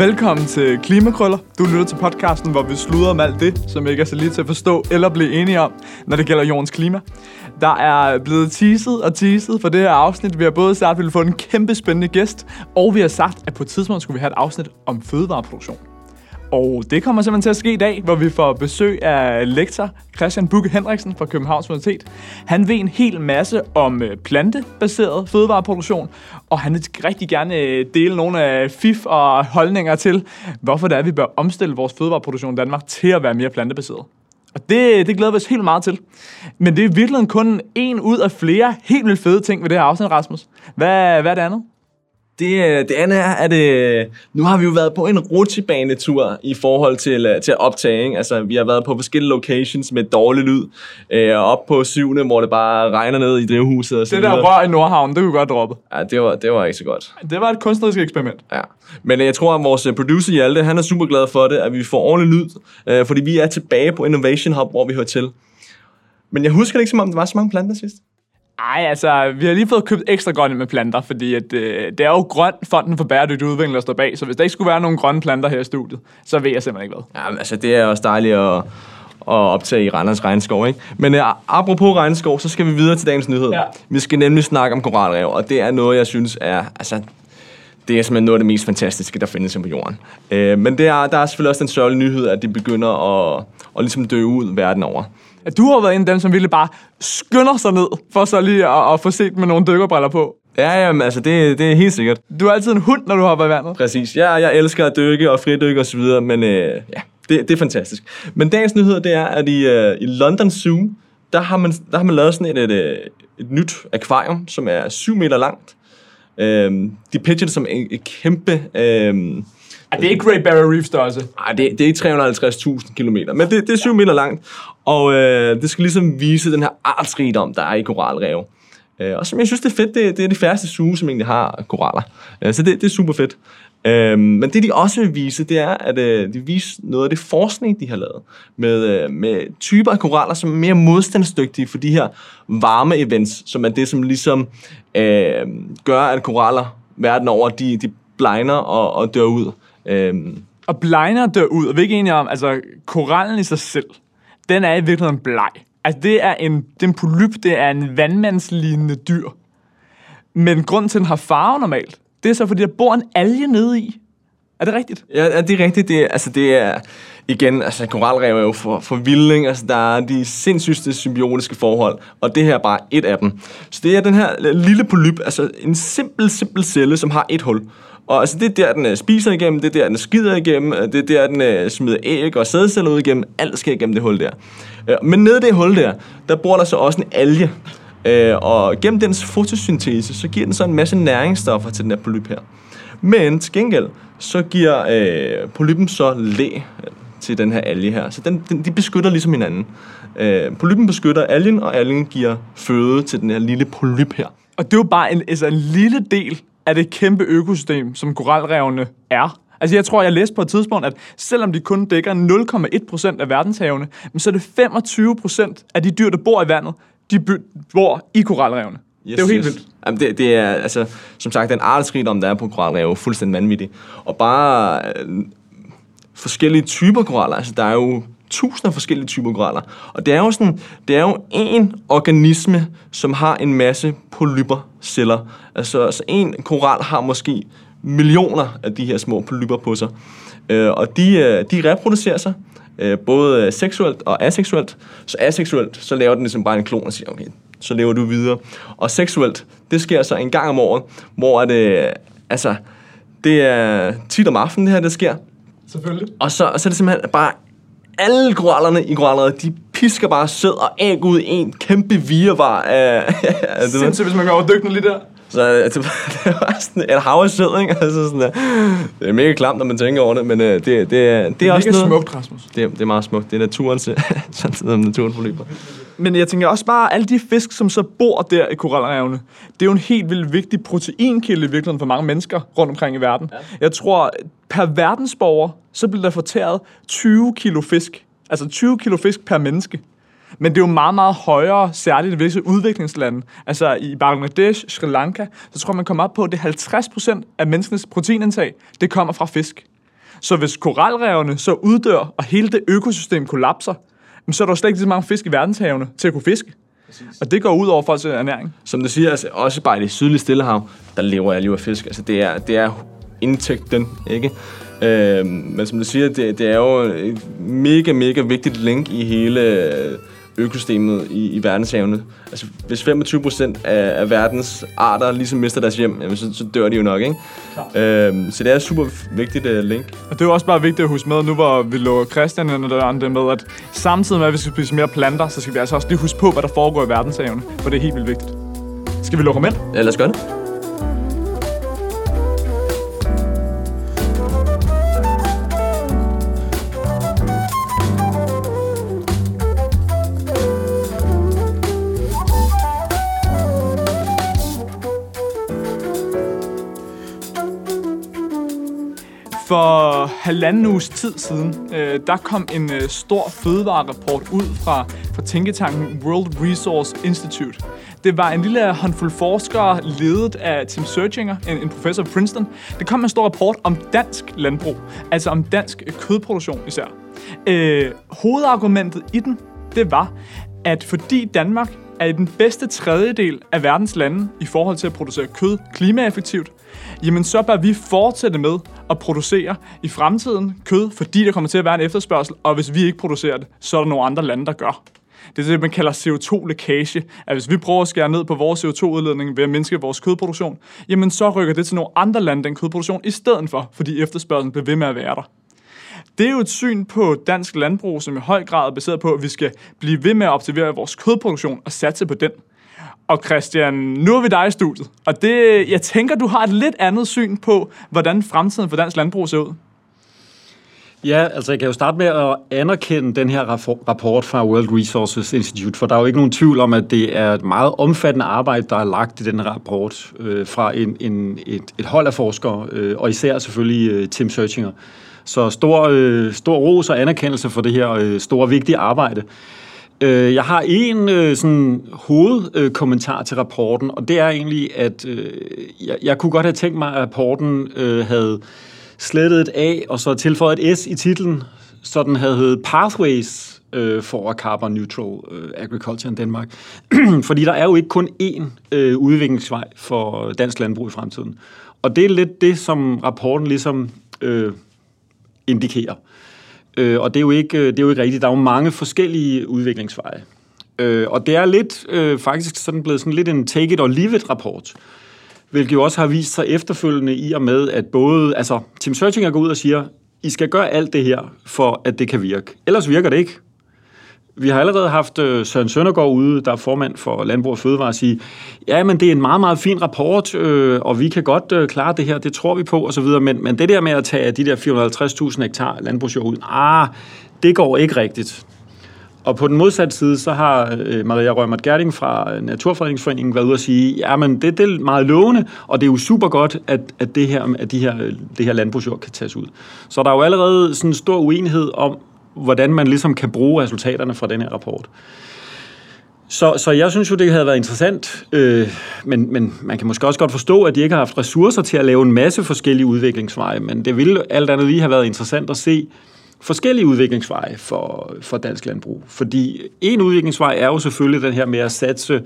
Velkommen til Klimakrøller. Du lytter til podcasten, hvor vi sluder om alt det, som ikke er så lige til at forstå eller blive enige om, når det gælder jordens klima. Der er blevet teaset og teaset for det her afsnit. Vi har både sagt, at vi vil få en kæmpe spændende gæst, og vi har sagt, at på et tidspunkt skulle vi have et afsnit om fødevareproduktion. Og det kommer simpelthen til at ske i dag, hvor vi får besøg af lektor Christian Bukke Henriksen fra Københavns Universitet. Han ved en hel masse om øh, plantebaseret fødevareproduktion, og han vil rigtig gerne øh, dele nogle af fif og holdninger til, hvorfor det er, at vi bør omstille vores fødevareproduktion i Danmark til at være mere plantebaseret. Og det, det glæder vi os helt meget til. Men det er virkelig kun en ud af flere helt vildt fede ting ved det her afsnit, Rasmus. Hvad, hvad er det andet? Det, øh, det andet er, at øh, nu har vi jo været på en rutsjebanetur i forhold til, øh, til at optage. Ikke? Altså, vi har været på forskellige locations med dårlig lyd. Øh, op på syvende, hvor det bare regner ned i drivhuset. Og Det der videre. rør i Nordhavn, det kunne godt droppe. Ja, det var, det var ikke så godt. Det var et kunstnerisk eksperiment. Ja. Men øh, jeg tror, at vores øh, producer Hjalte, han er super glad for det, at vi får ordentlig lyd. Øh, fordi vi er tilbage på Innovation Hub, hvor vi hører til. Men jeg husker det ikke, som om der var så mange planter sidst. Ej, altså, vi har lige fået købt ekstra grønne med planter, fordi at, øh, det er jo grøn fonden for bæredygtig udvikling, der står bag. Så hvis der ikke skulle være nogen grønne planter her i studiet, så ved jeg simpelthen ikke hvad. Ja, altså, det er også dejligt at, at optage i Randers Regnskov, ikke? Men uh, apropos regnskov, så skal vi videre til dagens nyhed. Ja. Vi skal nemlig snakke om koralrev, og det er noget, jeg synes er, altså, det er simpelthen noget af det mest fantastiske, der findes på jorden. Uh, men det er, der er selvfølgelig også den sørgelige nyhed, at det begynder at, at ligesom dø ud verden over. At du har været en af dem, som ville bare skynder sig ned, for så lige at, at få set med nogle dykkerbriller på. Ja, jamen, altså, det, det er helt sikkert. Du er altid en hund, når du hopper i vandet. Præcis. Ja, jeg elsker at dykke og fridykke og så videre, men øh, ja, det, det er fantastisk. Men dagens nyhed, det er, at i, øh, i London Zoo, der har, man, der har man lavet sådan et, et, øh, et nyt akvarium, som er 7 meter langt. Øh, de pitcher det som en, et kæmpe... Øh, Ej, det er ikke Great Barrier Reef størrelse. ej, det, det er ikke 350.000 km, men det, det er 7 meter langt. Og øh, det skal ligesom vise den her artsrigdom, der er i koralrev. Øh, og som jeg synes, det er fedt, det, det er de færreste suge, som egentlig har koraller. Øh, så det, det er super fedt. Øh, men det de også vil vise, det er, at øh, de viser noget af det forskning, de har lavet. Med, øh, med typer af koraller, som er mere modstandsdygtige for de her varme events, som er det, som ligesom øh, gør, at koraller verden over, de, de blegner og, og dør ud. Øh, Og blegner dør ud, og vi er ikke enige om, altså korallen i sig selv, den er i virkeligheden bleg. Altså det er en, det er en polyp, det er en vandmandslignende dyr. Men grund til, at den har farve normalt, det er så, fordi der bor en alge nede i. Er det rigtigt? Ja, det er rigtigt. Det er, altså, det er, igen, altså, koralrev er jo for, for vilding. Altså, der er de sindssygste symbiotiske forhold, og det her er bare et af dem. Så det er den her lille polyp, altså en simpel, simpel celle, som har et hul. Og altså, det er der, den øh, spiser igennem, det er der, den skider igennem, øh, det er der, den øh, smider æg og sædceller ud igennem. Alt sker igennem det hul der. Men nede i det hul der, der bor der så også en alge. Øh, Og gennem dens fotosyntese, så giver den så en masse næringsstoffer til den her polyp her. Men til gengæld, så giver øh, polyppen så læ til den her alge her. Så den, den, de beskytter ligesom hinanden. Øh, polyppen beskytter algen, og algen giver føde til den her lille polyp her. Og det er jo bare en, altså en lille del af det kæmpe økosystem, som koralrevene er. Altså jeg tror, jeg læste på et tidspunkt, at selvom de kun dækker 0,1% af verdenshavene, så er det 25% af de dyr, der bor i vandet, de bor i koralrevene. Yes, det er jo helt vildt. Jamen, det, det er, altså, som sagt, den artsrigdom, der er på koralrev, er fuldstændig vanvittig. Og bare øh, forskellige typer koraller, altså der er jo tusinder af forskellige typer koraller. Og det er jo sådan, det er jo en organisme, som har en masse polypper celler. Altså, altså en koral har måske millioner af de her små polypper på sig. Øh, og de, øh, de reproducerer sig, øh, både øh, seksuelt og aseksuelt. Så aseksuelt, så laver den ligesom bare en klon og siger, okay, så lever du videre. Og seksuelt, det sker så en gang om året, hvor det, altså, det er tit om aftenen, det her, det sker. Selvfølgelig. Og så, og så er det simpelthen bare alle korallerne i koralrevet, de pisker bare sæd og æg ud i en kæmpe virvar af... Sindssygt, hvis man går overdykne lige der. Så altså, det var sådan et hav af sæd, ikke? Altså sådan der. Det er mega klamt, når man tænker over det, men øh, det, det, det, er, det er også noget... smukt, Rasmus. Det, er- det er meget smukt. Det er naturens, sådan som naturen forløber. Men jeg tænker også bare, alle de fisk, som så bor der i koralrevene, det er jo en helt vildt vigtig proteinkilde i virkeligheden for mange mennesker rundt omkring i verden. Ja. Jeg tror, per verdensborger, så bliver der fortæret 20 kilo fisk. Altså 20 kilo fisk per menneske. Men det er jo meget, meget højere, særligt i visse udviklingslande. Altså i Bangladesh, Sri Lanka, så tror jeg, man kommer op på, at det er 50% af menneskenes proteinindtag, det kommer fra fisk. Så hvis koralrevene så uddør, og hele det økosystem kollapser, så er der slet ikke så mange fisk i verdenshavene til at kunne fiske. Præcis. Og det går ud over folks ernæring. Som du siger, altså, også bare i det sydlige Stillehav, der lever jeg lige af fisk. Altså, det er, det er indtægten, ikke? Øh, men som du siger, det, det er jo et mega, mega vigtigt link i hele økosystemet i, i verdenshavene. Altså, hvis 25 procent af, af verdens arter ligesom mister deres hjem, jamen, så, så dør de jo nok, ikke? Øhm, så det er et super vigtigt uh, link. Og det er jo også bare vigtigt at huske med, nu hvor vi lå Christian og døren, det med, at samtidig med, at vi skal spise mere planter, så skal vi altså også lige huske på, hvad der foregår i verdenshavene, for det er helt vildt vigtigt. Skal vi lukke ham ind? Ja, lad os gøre det. For halvanden uges tid siden, øh, der kom en øh, stor fødevarerapport ud fra, fra tænketanken World Resource Institute. Det var en lille håndfuld forskere, ledet af Tim Searchinger, en, en professor fra Princeton. Det kom en stor rapport om dansk landbrug, altså om dansk kødproduktion især. Øh, hovedargumentet i den, det var, at fordi Danmark er i den bedste tredjedel af verdens lande i forhold til at producere kød klimaeffektivt, jamen så bør vi fortsætte med at producere i fremtiden kød, fordi der kommer til at være en efterspørgsel, og hvis vi ikke producerer det, så er der nogle andre lande, der gør. Det er det, man kalder CO2-lækage. At hvis vi prøver at skære ned på vores CO2-udledning ved at mindske vores kødproduktion, jamen så rykker det til nogle andre lande, den kødproduktion, i stedet for, fordi efterspørgselen bliver ved med at være der. Det er jo et syn på dansk landbrug, som i høj grad er baseret på, at vi skal blive ved med at optimere vores kødproduktion og satse på den. Og Christian, nu er vi dig i studiet, og det, jeg tænker, du har et lidt andet syn på, hvordan fremtiden for dansk landbrug ser ud. Ja, altså jeg kan jo starte med at anerkende den her rapport fra World Resources Institute, for der er jo ikke nogen tvivl om, at det er et meget omfattende arbejde, der er lagt i den rapport øh, fra en, en, et, et hold af forskere, øh, og især selvfølgelig øh, Tim Searchinger. Så stor, øh, stor ros og anerkendelse for det her øh, store, vigtige arbejde. Øh, jeg har en øh, sådan hovedkommentar øh, til rapporten, og det er egentlig, at øh, jeg, jeg kunne godt have tænkt mig, at rapporten øh, havde slettet et A, og så tilføjet et S i titlen, så den havde heddet Pathways øh, for a Carbon Neutral øh, Agriculture in Denmark. Fordi der er jo ikke kun én øh, udviklingsvej for dansk landbrug i fremtiden. Og det er lidt det, som rapporten ligesom øh, indikerer. Øh, Øh, og det er, jo ikke, øh, det er jo ikke rigtigt. Der er jo mange forskellige udviklingsveje. Øh, og det er lidt øh, faktisk sådan blevet sådan lidt en take it or leave it rapport. Hvilket jo også har vist sig efterfølgende i og med, at både, altså Tim Searchinger går ud og siger, I skal gøre alt det her, for at det kan virke. Ellers virker det ikke. Vi har allerede haft øh, Søren Søndergaard ude, der er formand for Landbrug og Fødevare, sige, ja, men det er en meget, meget fin rapport, øh, og vi kan godt øh, klare det her, det tror vi på, osv., men, men det der med at tage de der 450.000 hektar landbrugsjord ud, ah, det går ikke rigtigt. Og på den modsatte side, så har øh, Maria Rømert Gerding fra øh, Naturfredningsforeningen været ude og sige, ja, men det, det er meget lovende, og det er jo super godt, at, at, det her, at de her, øh, det her landbrugsjord kan tages ud. Så der er jo allerede sådan en stor uenighed om, hvordan man ligesom kan bruge resultaterne fra den her rapport. Så, så jeg synes jo, det havde været interessant, øh, men, men man kan måske også godt forstå, at de ikke har haft ressourcer til at lave en masse forskellige udviklingsveje, men det ville alt andet lige have været interessant at se forskellige udviklingsveje for, for dansk landbrug. Fordi en udviklingsvej er jo selvfølgelig den her med at satse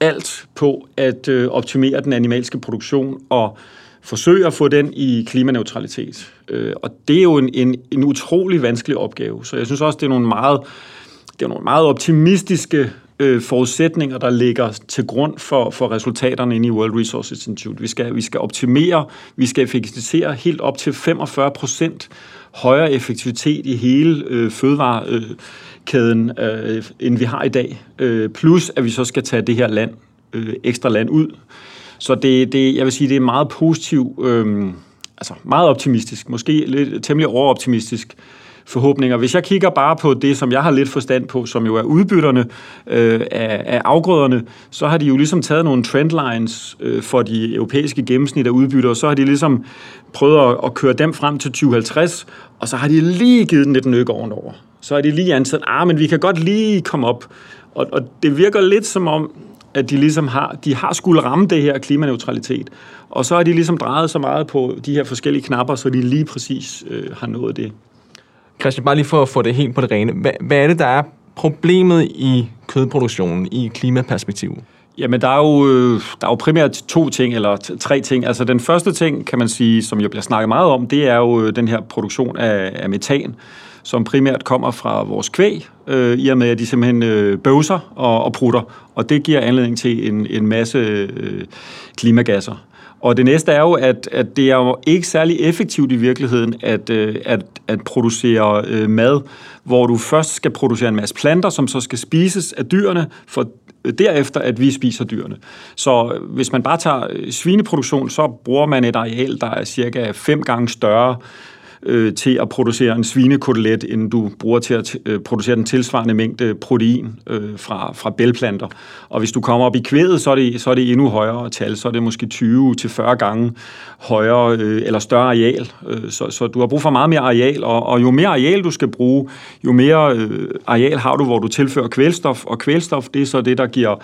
alt på at øh, optimere den animalske produktion og forsøge at få den i klimaneutralitet. Øh, og det er jo en, en, en utrolig vanskelig opgave. Så jeg synes også, det er nogle meget, det er nogle meget optimistiske øh, forudsætninger, der ligger til grund for, for resultaterne inde i World Resources Institute. Vi skal, vi skal optimere, vi skal effektivisere helt op til 45 procent højere effektivitet i hele øh, fødevarekæden, øh, end vi har i dag. Øh, plus, at vi så skal tage det her land, øh, ekstra land ud. Så det, det, jeg vil sige, det er meget positiv, øh, altså meget optimistisk, måske lidt temmelig overoptimistisk forhåbninger. Hvis jeg kigger bare på det, som jeg har lidt forstand på, som jo er udbytterne øh, af, af afgrøderne, så har de jo ligesom taget nogle trendlines øh, for de europæiske gennemsnit af udbytter, og så har de ligesom prøvet at, at køre dem frem til 2050, og så har de lige givet den lidt nyk ovenover. Så har de lige ansat, ah, men vi kan godt lige komme op. Og, og det virker lidt som om, at de ligesom har, de har skulle ramme det her klimaneutralitet. Og så har de ligesom drejet så meget på de her forskellige knapper, så de lige præcis øh, har nået det. Christian, bare lige for at få det helt på det rene. Hvad, hvad er det, der er problemet i kødproduktionen i klimaperspektiv? Jamen, der er, jo, øh, der er jo primært to ting, eller tre ting. Altså, den første ting, kan man sige, som jo bliver snakket meget om, det er jo øh, den her produktion af, af metan, som primært kommer fra vores kvæg, øh, i og med, at de simpelthen øh, bøvser og, og prutter, og det giver anledning til en, en masse øh, klimagasser. Og det næste er jo, at, at det er jo ikke særlig effektivt i virkeligheden at, øh, at, at producere øh, mad, hvor du først skal producere en masse planter, som så skal spises af dyrene, for øh, derefter, at vi spiser dyrene. Så øh, hvis man bare tager øh, svineproduktion, så bruger man et areal, der er cirka fem gange større øh, til at producere en svinekotelet, end du bruger til at øh, producere den tilsvarende mængde protein øh, fra, fra bælplanter. Og hvis du kommer op i kvædet, så er det, så er det endnu højere tal, så er det måske 20-40 gange højere øh, eller større areal. Øh, så, så du har brug for meget mere areal, og, og jo mere areal du skal bruge, jo mere øh, areal har du, hvor du tilfører kvælstof, og kvælstof det er så det, der giver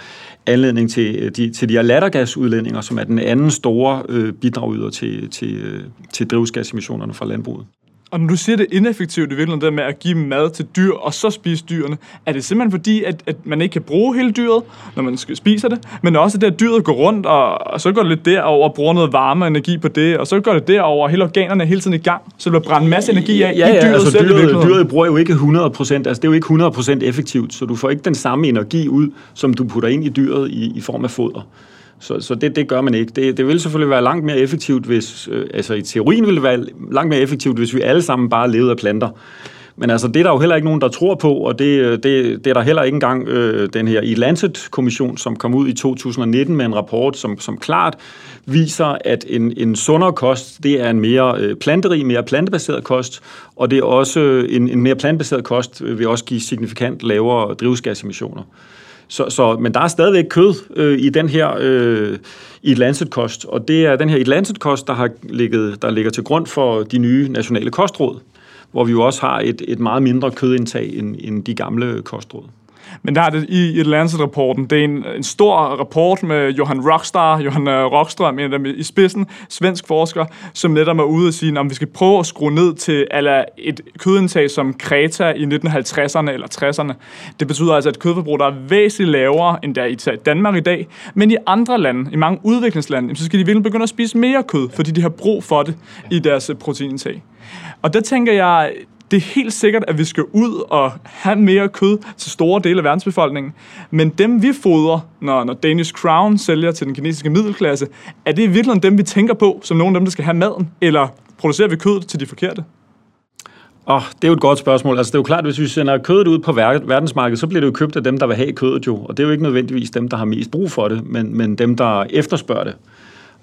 anledning til øh, de, til de her lattergasudledninger, som er den anden store øh, bidragyder til, til, øh, til drivhusgasemissionerne fra landbruget. Og når du siger, det er ineffektivt i virkeligheden, det med at give mad til dyr, og så spise dyrene, er det simpelthen fordi, at, at man ikke kan bruge hele dyret, når man spiser det, men også det, at dyret går rundt, og, og så går det lidt derover og bruger noget varme og energi på det, og så går det derover, og hele organerne er hele tiden i gang, så det bliver brændt en masse energi af ja, ja, i dyret altså selv dyret, dyret bruger jo ikke 100 procent, altså det er jo ikke 100% effektivt, så du får ikke den samme energi ud, som du putter ind i dyret i, i form af foder. Så, så det, det gør man ikke. Det, det vil selvfølgelig være langt mere effektivt, hvis, øh, altså i teorien ville det være langt mere effektivt, hvis vi alle sammen bare levede af planter. Men altså, det er der jo heller ikke nogen, der tror på, og det, øh, det, det er der heller ikke engang øh, den her i Lancet-kommission, som kom ud i 2019 med en rapport, som, som klart viser, at en, en sundere kost, det er en mere øh, planterig, mere plantebaseret kost, og det er også øh, en, en mere plantebaseret kost øh, vil også give signifikant lavere drivhusgasemissioner. Så, så, men der er stadigvæk kød øh, i den her øh, i Lancet-kost, og det er den her i Lancet-kost, der, har ligget, der ligger til grund for de nye nationale kostråd, hvor vi jo også har et, et meget mindre kødindtag end, end de gamle kostråd. Men der er det i Lancet-rapporten, Det er en, en stor rapport med Johan Rockstar, Johan øh, Rockstrøm, en af dem i spidsen, svensk forsker, som netop er ude og sige, at vi skal prøve at skrue ned til eller et kødindtag som Kreta i 1950'erne eller 60'erne. Det betyder altså at kødforbrug, der er væsentligt lavere end der i Danmark i dag. Men i andre lande, i mange udviklingslande, så skal de virkelig begynde at spise mere kød, fordi de har brug for det i deres øh, proteinindtag. Og der tænker jeg, det er helt sikkert, at vi skal ud og have mere kød til store dele af verdensbefolkningen. Men dem, vi fodrer, når, når Danish Crown sælger til den kinesiske middelklasse, er det i virkeligheden dem, vi tænker på, som nogle af dem, der skal have maden? Eller producerer vi kød til de forkerte? Oh, det er jo et godt spørgsmål. Altså, det er jo klart, at hvis vi sender kødet ud på verdensmarkedet, så bliver det jo købt af dem, der vil have kødet jo. Og det er jo ikke nødvendigvis dem, der har mest brug for det, men, men dem, der efterspørger det.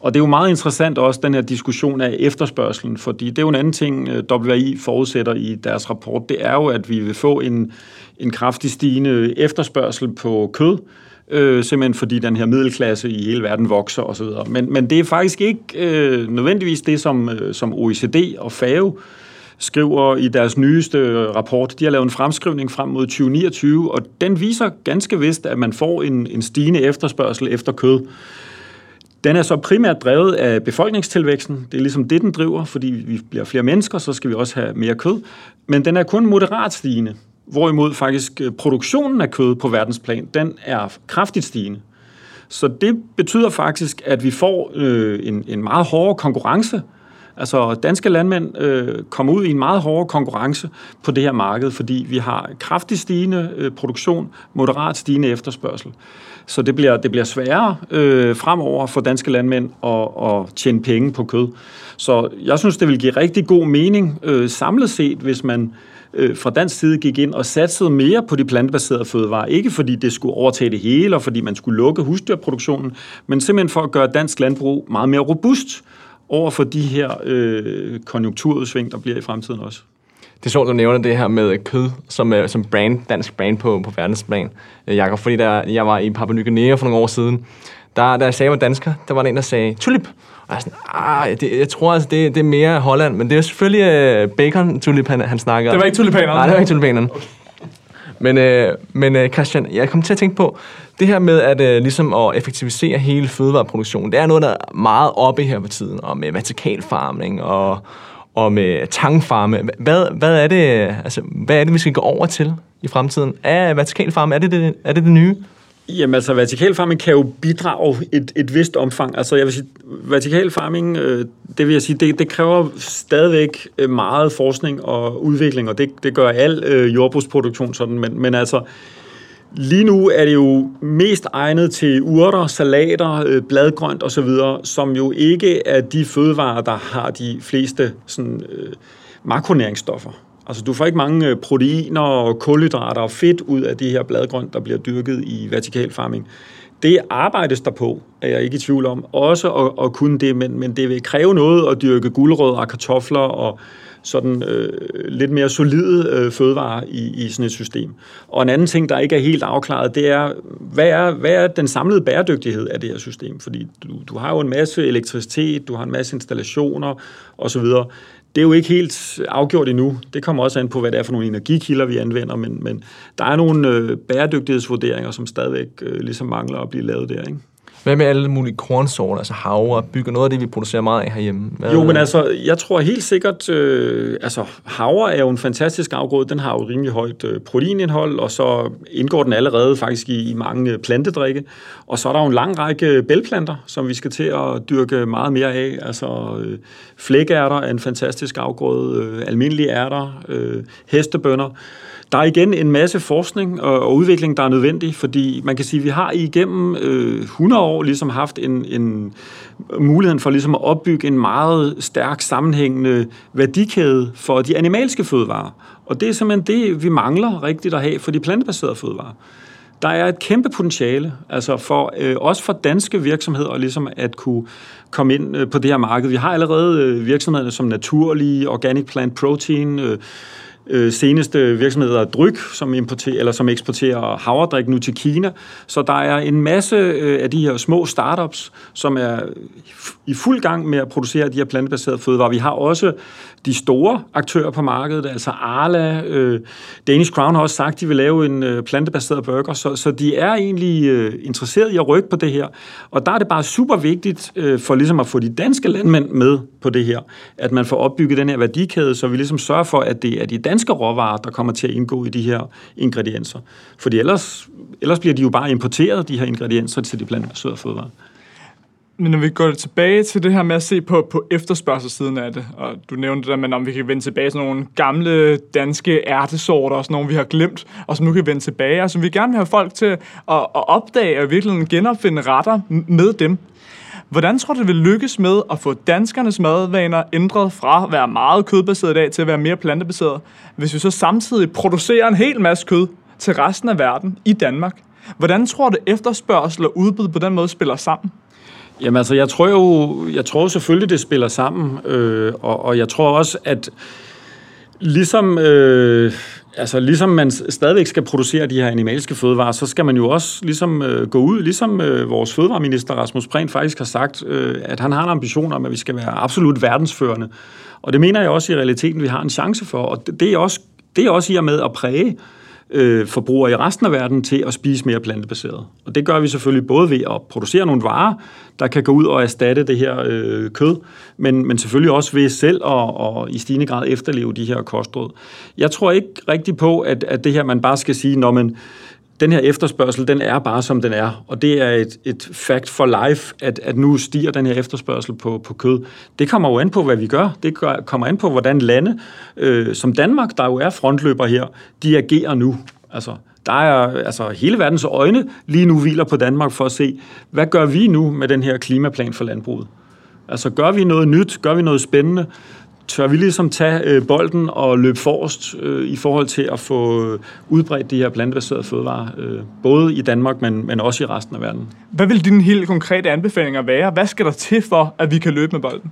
Og det er jo meget interessant også, den her diskussion af efterspørgselen, fordi det er jo en anden ting, øh, WI forudsætter i deres rapport, det er jo, at vi vil få en, en kraftig stigende efterspørgsel på kød, øh, simpelthen fordi den her middelklasse i hele verden vokser osv. Men, men det er faktisk ikke øh, nødvendigvis det, som, øh, som OECD og FAO skriver i deres nyeste rapport. De har lavet en fremskrivning frem mod 2029, og den viser ganske vist, at man får en, en stigende efterspørgsel efter kød. Den er så primært drevet af befolkningstilvæksten. Det er ligesom det, den driver, fordi vi bliver flere mennesker, så skal vi også have mere kød. Men den er kun moderat stigende. Hvorimod faktisk øh, produktionen af kød på verdensplan, den er kraftigt stigende. Så det betyder faktisk, at vi får øh, en, en meget hårdere konkurrence. Altså danske landmænd øh, kommer ud i en meget hårdere konkurrence på det her marked, fordi vi har kraftigt stigende øh, produktion, moderat stigende efterspørgsel. Så det bliver, det bliver sværere øh, fremover for danske landmænd at, at tjene penge på kød. Så jeg synes, det vil give rigtig god mening øh, samlet set, hvis man øh, fra dansk side gik ind og satsede mere på de plantebaserede fødevarer. Ikke fordi det skulle overtage det hele, og fordi man skulle lukke husdyrproduktionen, men simpelthen for at gøre dansk landbrug meget mere robust over for de her øh, konjunkturudsving, der bliver i fremtiden også. Det er sjovt, du nævner det her med kød som, uh, som brand, dansk brand på, på verdensplan, uh, Jakob. Fordi der, jeg var i Papua Ny Guinea for nogle år siden, der, da jeg sagde, jeg var dansker, der var der en, der sagde tulip. Og jeg, sådan, ah, det, jeg tror altså, det, det er mere Holland, men det er selvfølgelig uh, bacon tulip, han, han snakker Det var ikke tulipanerne? Nej, det var ikke tulipanerne. Okay. Men, øh, men øh, Christian, jeg kom til at tænke på, det her med at, øh, ligesom at effektivisere hele fødevareproduktionen, det er noget, der er meget oppe her på tiden, og med vertikal farming og, og med tangfarme. Hvad, hvad, er det, altså, hvad er det, vi skal gå over til i fremtiden? Er vertikalfarme, er det det, er det, det nye? Jamen altså, vertikal farming kan jo bidrage et, et vist omfang. Altså, jeg vil sige, vertikal farming, øh, det vil jeg sige, det, det kræver stadigvæk øh, meget forskning og udvikling, og det, det gør al øh, jordbrugsproduktion sådan, men, men altså, Lige nu er det jo mest egnet til urter, salater, øh, bladgrønt osv., som jo ikke er de fødevarer, der har de fleste sådan, øh, makronæringsstoffer. Altså, du får ikke mange øh, proteiner og kulhydrater og fedt ud af de her bladgrønt, der bliver dyrket i vertikal farming. Det arbejdes der på, er jeg ikke i tvivl om. Også at, at kunne det, men, men det vil kræve noget at dyrke guldrødder og kartofler og sådan øh, lidt mere solide øh, fødevarer i, i sådan et system. Og en anden ting, der ikke er helt afklaret, det er, hvad er, hvad er den samlede bæredygtighed af det her system? Fordi du, du har jo en masse elektricitet, du har en masse installationer osv., det er jo ikke helt afgjort endnu. Det kommer også an på, hvad det er for nogle energikilder, vi anvender, men, men der er nogle øh, bæredygtighedsvurderinger, som stadigvæk øh, ligesom mangler at blive lavet der, ikke? Hvad med alle mulige kornsorter, altså havre, bygger noget af det, vi producerer meget af herhjemme? Jo, men altså, jeg tror helt sikkert, øh, altså havre er jo en fantastisk afgrøde, den har jo rimelig højt øh, proteinindhold, og så indgår den allerede faktisk i, i mange plantedrikke. Og så er der jo en lang række bælplanter, som vi skal til at dyrke meget mere af. Altså øh, flækærter er en fantastisk afgrøde, øh, almindelige ærter, øh, hestebønder. Der er igen en masse forskning og, og udvikling, der er nødvendig, fordi man kan sige, at vi har igennem øh, 100 år ligesom haft en, en muligheden for ligesom at opbygge en meget stærk sammenhængende værdikæde for de animalske fødevarer. Og det er simpelthen det, vi mangler rigtigt at have for de plantebaserede fødevarer. Der er et kæmpe potentiale, altså for, øh, også for danske virksomheder, ligesom at kunne komme ind øh, på det her marked. Vi har allerede øh, virksomheder som Naturlige, Organic Plant Protein, øh, øh, seneste virksomheder Dryg, som, importerer, eller som eksporterer havredrik nu til Kina. Så der er en masse øh, af de her små startups, som er i fuld gang med at producere de her plantebaserede fødevarer. Vi har også de store aktører på markedet, altså Arla, øh, Danish Crown har også sagt, at de vil lave en øh, plantebaseret burger, så, så de er egentlig øh, interesseret i at rykke på det her. Og der er det bare super vigtigt øh, for ligesom at få de danske landmænd med på det her, at man får opbygget den her værdikæde, så vi ligesom sørger for, at det er de danske råvarer, der kommer til at indgå i de her ingredienser. Fordi ellers, ellers bliver de jo bare importeret, de her ingredienser, til de plantebaserede fødevarer. Men når vi går tilbage til det her med at se på, på efterspørgselssiden af det, og du nævnte det der med, om vi kan vende tilbage til nogle gamle danske ærtesorter, og sådan nogle, vi har glemt, og som nu kan vende tilbage, og som vi gerne vil have folk til at, at opdage og virkelig genopfinde retter med dem. Hvordan tror du, det vil lykkes med at få danskernes madvaner ændret fra at være meget kødbaseret i dag til at være mere plantebaseret, hvis vi så samtidig producerer en hel masse kød til resten af verden i Danmark? Hvordan tror du, efterspørgsel og udbud på den måde spiller sammen? Jamen altså, jeg tror jo, jeg tror selvfølgelig, det spiller sammen, øh, og, og jeg tror også, at ligesom, øh, altså, ligesom man stadigvæk skal producere de her animalske fødevarer, så skal man jo også ligesom øh, gå ud, ligesom øh, vores fødevareminister Rasmus Prehn faktisk har sagt, øh, at han har en ambition om, at vi skal være absolut verdensførende. Og det mener jeg også i realiteten, vi har en chance for, og det, det er også, det er også i og med at præge øh, Øh, forbrugere i resten af verden til at spise mere plantebaseret. Og det gør vi selvfølgelig både ved at producere nogle varer, der kan gå ud og erstatte det her øh, kød, men, men selvfølgelig også ved selv at og i stigende grad efterleve de her kostråd. Jeg tror ikke rigtig på, at, at det her, man bare skal sige, når man den her efterspørgsel, den er bare som den er, og det er et, et fact for life, at, at nu stiger den her efterspørgsel på, på kød. Det kommer jo an på, hvad vi gør. Det gør, kommer an på, hvordan lande øh, som Danmark, der jo er frontløber her, de agerer nu. Altså, der er altså hele verdens øjne lige nu hviler på Danmark for at se, hvad gør vi nu med den her klimaplan for landbruget? Altså, gør vi noget nyt? Gør vi noget spændende? Tør vi ligesom tage øh, bolden og løbe forrest øh, i forhold til at få udbredt de her plantebaserede fødevarer, øh, både i Danmark, men, men også i resten af verden. Hvad vil dine helt konkrete anbefalinger være? Hvad skal der til for, at vi kan løbe med bolden?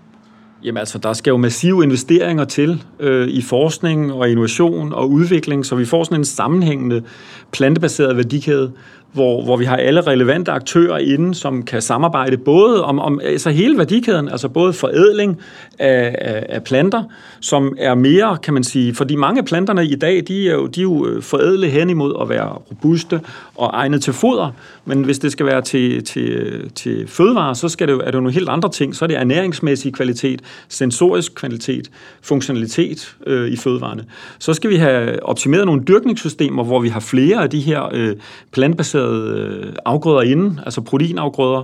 Jamen altså, der skal jo massive investeringer til øh, i forskning og innovation og udvikling, så vi får sådan en sammenhængende plantebaseret værdikæde, hvor, hvor vi har alle relevante aktører inde, som kan samarbejde både om, om altså hele værdikæden, altså både forædling af, af, af planter, som er mere, kan man sige, fordi mange af planterne i dag, de er jo, de er jo øh, forædlet hen imod at være robuste og egnet til foder, men hvis det skal være til, til, til fødevarer, så skal det jo, er det jo nogle helt andre ting. Så er det ernæringsmæssig kvalitet, sensorisk kvalitet, funktionalitet øh, i fødevarene. Så skal vi have optimeret nogle dyrkningssystemer, hvor vi har flere af de her øh, plantbaserede øh, afgrøder inde, altså proteinafgrøder,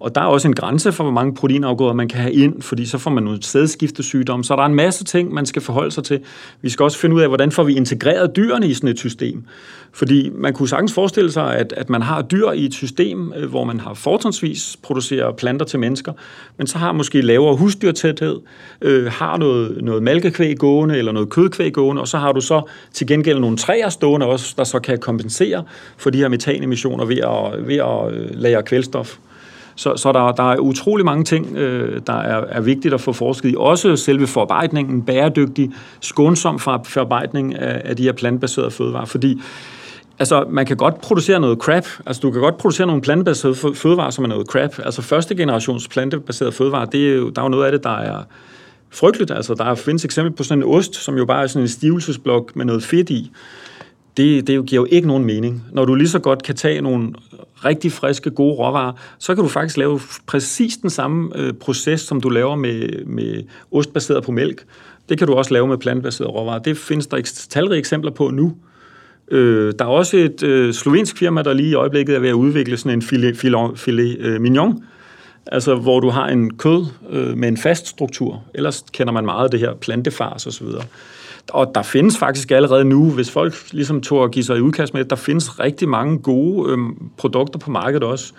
og der er også en grænse for, hvor mange proteinafgrøder man kan have ind, fordi så får man nogle sædskiftesygdomme. Så der er en masse ting, man skal forholde sig til. Vi skal også finde ud af, hvordan får vi integreret dyrene i sådan et system. Fordi man kunne sagtens forestille sig, at, at man har dyr i et system, øh, hvor man har fortrinsvis producerer planter til mennesker, men så har måske lavere husdyrtæthed, øh, har noget, noget malkekvæg gående eller noget kødkvæg gående, og så har du så til gengæld nogle træer stående også, der så kan kompensere for de her metanemissioner ved at, ved at øh, lære kvælstof. Så, så der, der er utrolig mange ting, øh, der er, er vigtigt at få forsket i. Også selve forarbejdningen, bæredygtig, skånsom forarbejdning af, af de her plantbaserede fødevarer. Fordi Altså, man kan godt producere noget crap. Altså, du kan godt producere nogle plantebaserede fødevarer, som er noget crap. Altså, første generations plantebaserede fødevarer, det er jo, der er jo noget af det, der er frygteligt. Altså, der findes eksempel på sådan en ost, som jo bare er sådan en stivelsesblok med noget fedt i det, det giver jo ikke nogen mening. Når du lige så godt kan tage nogle rigtig friske, gode råvarer, så kan du faktisk lave præcis den samme øh, proces, som du laver med, med ost baseret på mælk. Det kan du også lave med plantebaserede råvarer. Det findes der talrige eksempler på nu. Øh, der er også et øh, slovensk firma, der lige i øjeblikket er ved at udvikle sådan en filet, filet, filet øh, mignon, altså hvor du har en kød øh, med en fast struktur. Ellers kender man meget af det her plantefars osv. Og der findes faktisk allerede nu, hvis folk ligesom tog at give sig i udkast med, der findes rigtig mange gode øh, produkter på markedet også,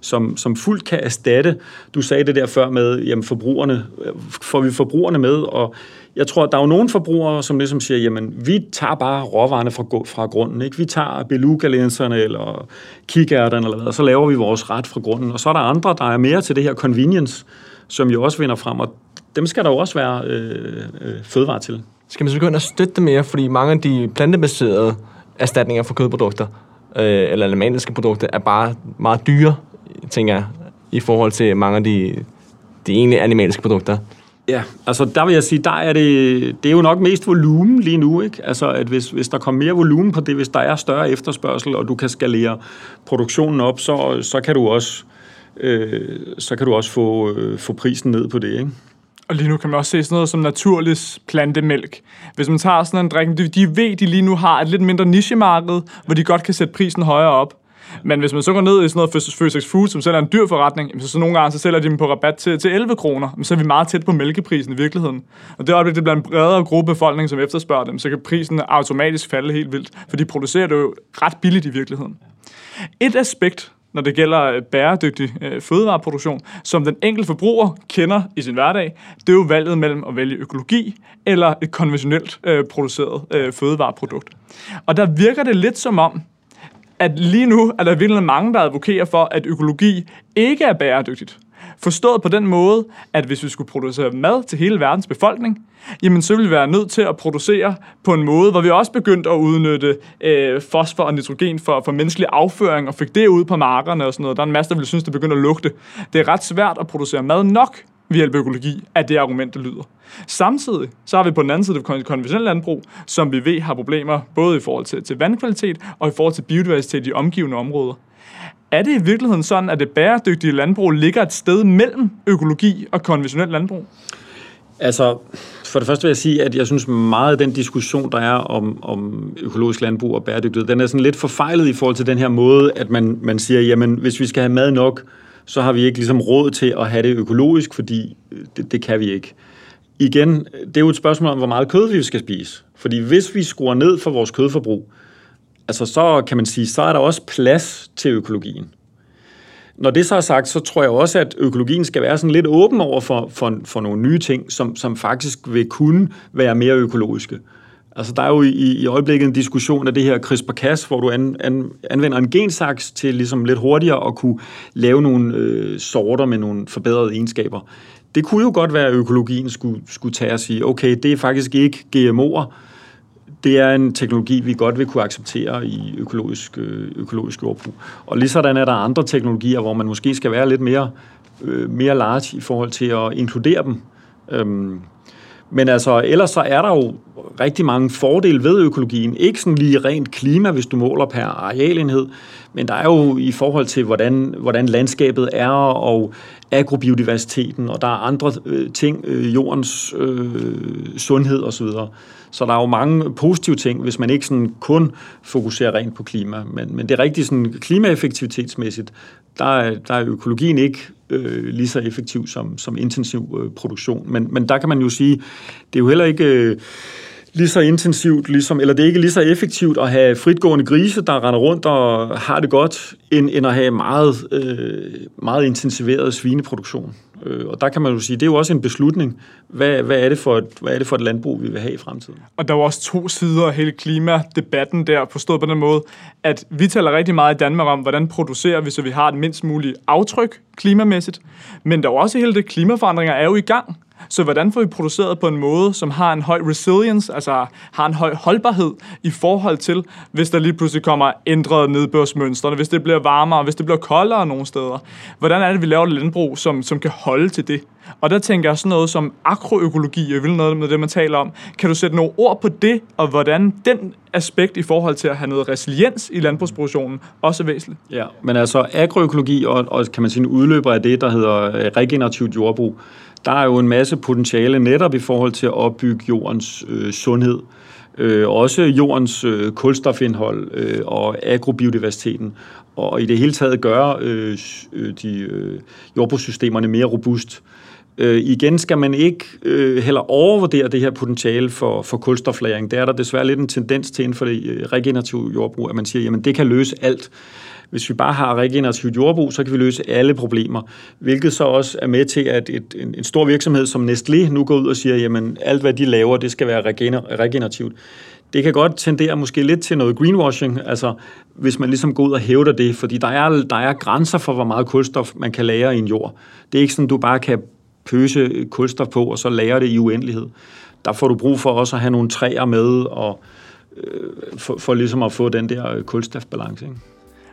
som, som fuldt kan erstatte. Du sagde det der før med, jamen forbrugerne, øh, får vi forbrugerne med, og jeg tror, der er jo nogle forbrugere, som ligesom siger, jamen vi tager bare råvarerne fra, fra grunden, ikke? Vi tager beluga eller kikærterne eller hvad, og så laver vi vores ret fra grunden. Og så er der andre, der er mere til det her convenience, som jo også vinder frem, og dem skal der jo også være øh, øh, fødevare til. Skal man så begynde at støtte det mere, fordi mange af de plantebaserede erstatninger for kødprodukter, øh, eller animalske produkter, er bare meget dyre, tænker jeg, i forhold til mange af de, de egentlige animalske produkter. Ja, altså der vil jeg sige, der er det, det er jo nok mest volumen lige nu, ikke? Altså at hvis, hvis der kommer mere volumen på det, hvis der er større efterspørgsel, og du kan skalere produktionen op, så, så kan du også, øh, så kan du også få, øh, få prisen ned på det, ikke? Og lige nu kan man også se sådan noget som naturlig plantemælk. Hvis man tager sådan en drik, de, de ved, de lige nu har et lidt mindre nichemarked, hvor de godt kan sætte prisen højere op. Men hvis man så går ned i sådan noget Føsex Food, som sælger en dyr forretning, så, så nogle gange så sælger de dem på rabat til, til 11 kroner. Men så er vi meget tæt på mælkeprisen i virkeligheden. Og det øjeblik, det bliver en bredere gruppe befolkning, som efterspørger dem, så kan prisen automatisk falde helt vildt. For de producerer det jo ret billigt i virkeligheden. Et aspekt, når det gælder øh, bæredygtig øh, fødevareproduktion, som den enkelte forbruger kender i sin hverdag, det er jo valget mellem at vælge økologi eller et konventionelt øh, produceret øh, fødevareprodukt. Og der virker det lidt som om, at lige nu er der virkelig mange, der advokerer for, at økologi ikke er bæredygtigt. Forstået på den måde, at hvis vi skulle producere mad til hele verdens befolkning, jamen så ville vi være nødt til at producere på en måde, hvor vi også begyndte at udnytte øh, fosfor og nitrogen for, for menneskelig afføring, og fik det ud på markerne og sådan noget. Der er en masse, der ville synes, det begynder at lugte. Det er ret svært at producere mad nok ved hjælp af økologi, at det argument, der lyder. Samtidig så har vi på den anden side det konventionelle landbrug, som vi ved har problemer både i forhold til, til vandkvalitet og i forhold til biodiversitet i omgivende områder. Er det i virkeligheden sådan, at det bæredygtige landbrug ligger et sted mellem økologi og konventionelt landbrug? Altså, for det første vil jeg sige, at jeg synes meget af den diskussion, der er om, om økologisk landbrug og bæredygtighed, den er sådan lidt forfejlet i forhold til den her måde, at man, man siger, jamen, hvis vi skal have mad nok, så har vi ikke ligesom råd til at have det økologisk, fordi øh, det, det kan vi ikke. Igen, det er jo et spørgsmål om, hvor meget kød vi skal spise. Fordi hvis vi skruer ned for vores kødforbrug, altså så kan man sige, så er der også plads til økologien. Når det så er sagt, så tror jeg også, at økologien skal være sådan lidt åben over for, for, for nogle nye ting, som, som faktisk vil kunne være mere økologiske. Altså, der er jo i, i øjeblikket en diskussion af det her CRISPR-Cas, hvor du an, an, anvender en gensaks til ligesom lidt hurtigere at kunne lave nogle øh, sorter med nogle forbedrede egenskaber. Det kunne jo godt være, at økologien skulle, skulle tage og sige, okay, det er faktisk ikke GMO'er, det er en teknologi, vi godt vil kunne acceptere i økologisk, øh, økologisk jordbrug. Og lige sådan er der andre teknologier, hvor man måske skal være lidt mere, øh, mere large i forhold til at inkludere dem. Øhm, men altså, ellers så er der jo rigtig mange fordele ved økologien. Ikke sådan lige rent klima, hvis du måler per arealenhed, men der er jo i forhold til, hvordan, hvordan landskabet er, og agrobiodiversiteten, og der er andre øh, ting, øh, jordens øh, sundhed osv. Så der er jo mange positive ting, hvis man ikke sådan kun fokuserer rent på klima. Men, men det er rigtigt sådan klimaeffektivitetsmæssigt, der er, der er økologien ikke øh, lige så effektiv som, som intensiv øh, produktion. Men, men der kan man jo sige, det er jo heller ikke... Øh, lige så intensivt, ligesom, eller det er ikke lige så effektivt at have fritgående grise, der render rundt og har det godt, end, end at have meget, øh, meget intensiveret svineproduktion. Øh, og der kan man jo sige, det er jo også en beslutning. Hvad, hvad, er det for et, hvad er det for et landbrug, vi vil have i fremtiden? Og der er også to sider af hele klimadebatten der, forstået på den måde, at vi taler rigtig meget i Danmark om, hvordan producerer vi, så vi har et mindst muligt aftryk klimamæssigt. Men der er også hele det, klimaforandringer er jo i gang. Så hvordan får vi produceret på en måde, som har en høj resilience, altså har en høj holdbarhed i forhold til, hvis der lige pludselig kommer ændrede nedbørsmønstre, hvis det bliver varmere, hvis det bliver koldere nogle steder. Hvordan er det, vi laver et landbrug, som, som kan holde til det? Og der tænker jeg sådan noget som agroøkologi, jeg vil noget med det, man taler om. Kan du sætte nogle ord på det, og hvordan den aspekt i forhold til at have noget resiliens i landbrugsproduktionen også er væsentligt? Ja, men altså agroøkologi og, og kan man sige en udløber af det, der hedder øh, regenerativt jordbrug, der er jo en masse potentiale netop i forhold til at opbygge jordens øh, sundhed. Øh, også jordens øh, kulstofindhold øh, og agrobiodiversiteten, og i det hele taget gøre øh, øh de øh, jordbrugssystemerne mere robust. Øh, Øh, igen skal man ikke øh, heller overvurdere det her potentiale for, for kulstoflæring. Der er der desværre lidt en tendens til inden for det øh, regenerative jordbrug, at man siger, at det kan løse alt. Hvis vi bare har regenerativt jordbrug, så kan vi løse alle problemer, hvilket så også er med til, at et, en, en stor virksomhed som Nestlé nu går ud og siger, jamen alt hvad de laver, det skal være regener, regenerativt. Det kan godt tendere måske lidt til noget greenwashing, altså hvis man ligesom går ud og hævder det, fordi der er, der er grænser for, hvor meget kulstof man kan lære i en jord. Det er ikke sådan, du bare kan pøse kulstof på, og så lære det i uendelighed. Der får du brug for også at have nogle træer med, og øh, for, for ligesom at få den der kulstofbalance. Ikke?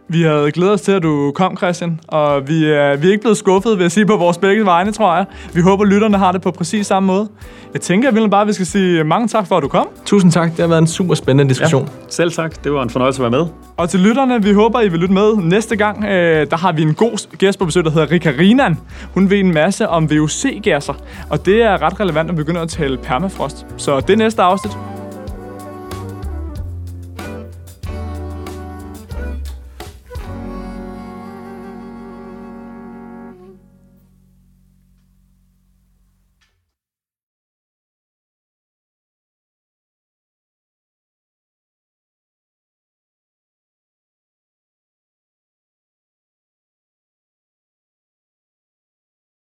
Vi havde glædet os til, at du kom, Christian, og vi er, vi er ikke blevet skuffet, vil jeg sige, på vores begge vegne, tror jeg. Vi håber, lytterne har det på præcis samme måde. Jeg tænker, at vi bare, at vi skal sige mange tak for, at du kom. Tusind tak. Det har været en super spændende diskussion. Ja, selv tak. Det var en fornøjelse at være med. Og til lytterne, vi håber, I vil lytte med næste gang. Øh, der har vi en god gæst på besøg, der hedder Rika Rinan. Hun ved en masse om VUC-gasser, og det er ret relevant at begynde at tale permafrost. Så det er næste afsnit.